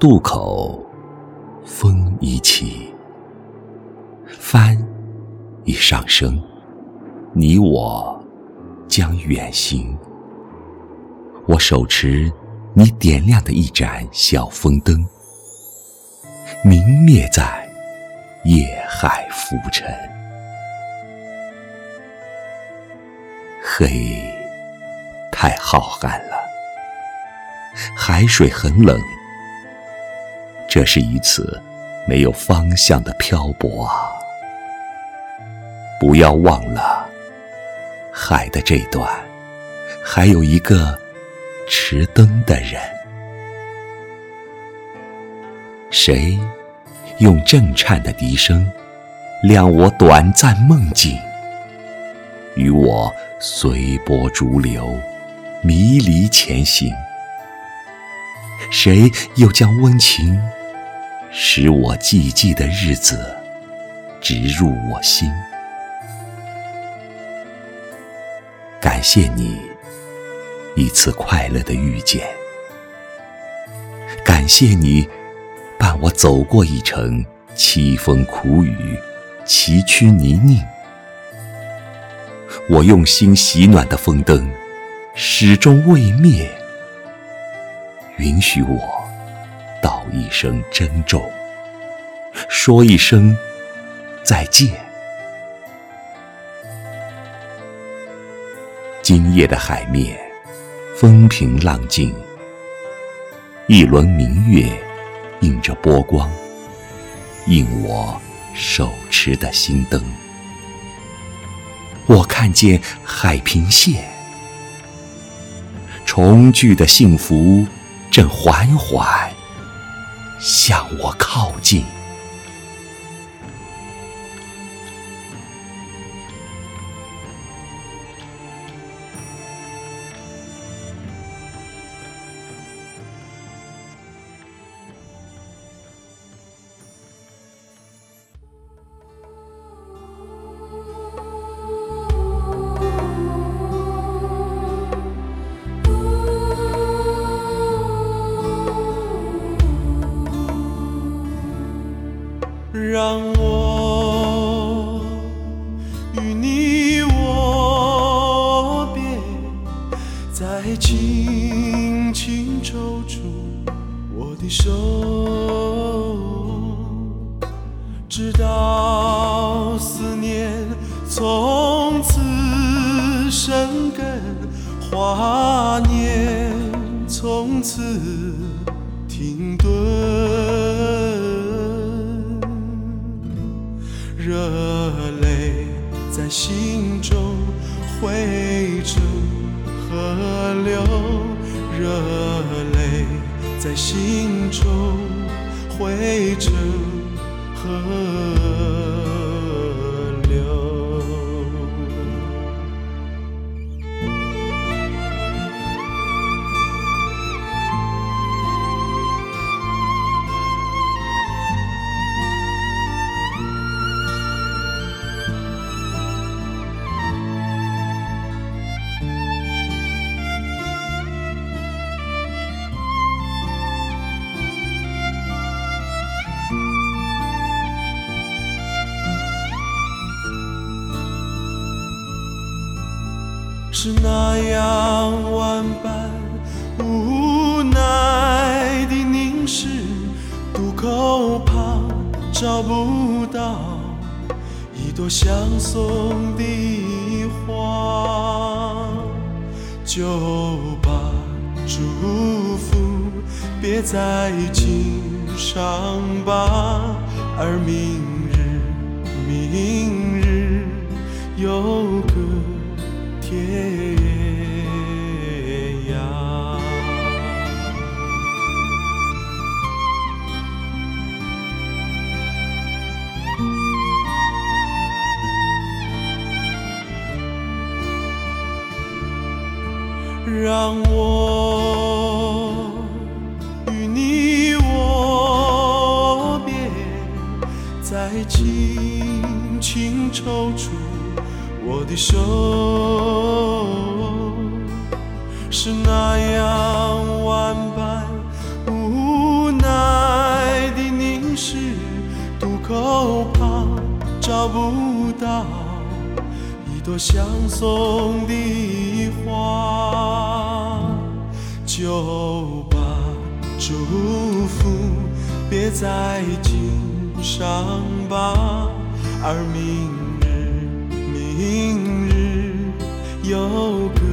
渡口风已起，帆已上升，你我将远行。我手持你点亮的一盏小风灯，明灭在夜海浮沉。黑太浩瀚了，海水很冷。这是一次没有方向的漂泊啊！不要忘了，海的这段还有一个持灯的人。谁用震颤的笛声亮我短暂梦境？与我随波逐流，迷离前行。谁又将温情使我寂寂的日子植入我心？感谢你一次快乐的遇见，感谢你伴我走过一程凄风苦雨、崎岖泥泞。我用心洗暖的风灯，始终未灭。允许我道一声珍重，说一声再见。今夜的海面风平浪静，一轮明月映着波光，映我手持的心灯。我看见海平线，重聚的幸福正缓缓向我靠近。让我与你握别，再轻轻抽出我的手，直到思念从此生根，华念从此停顿。热泪在心中汇成河。是那样万般无奈的凝视，渡口旁找不到一朵相送的花，就把祝福别在襟上吧，而明日，明日有个。天涯，让我我的手是那样万般无奈的凝视，渡口旁找不到一朵相送的花，就把祝福别在襟上吧，而明。今日有。